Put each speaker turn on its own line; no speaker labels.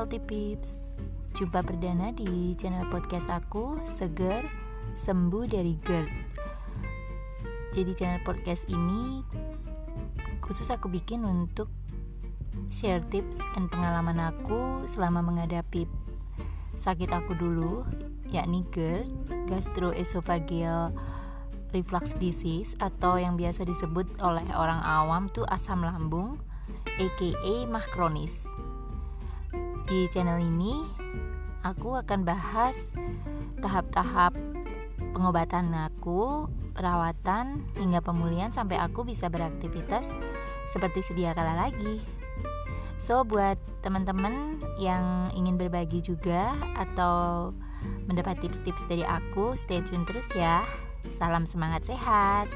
Healthy Pips Jumpa perdana di channel podcast aku Seger Sembuh dari GERD Jadi channel podcast ini Khusus aku bikin untuk Share tips dan pengalaman aku Selama menghadapi Sakit aku dulu Yakni GERD Gastroesophageal reflux disease atau yang biasa disebut oleh orang awam tuh asam lambung aka mah kronis. Di channel ini aku akan bahas tahap-tahap pengobatan aku, perawatan hingga pemulihan sampai aku bisa beraktivitas seperti sedia kala lagi. So buat teman-teman yang ingin berbagi juga atau mendapat tips-tips dari aku, stay tune terus ya. Salam semangat sehat.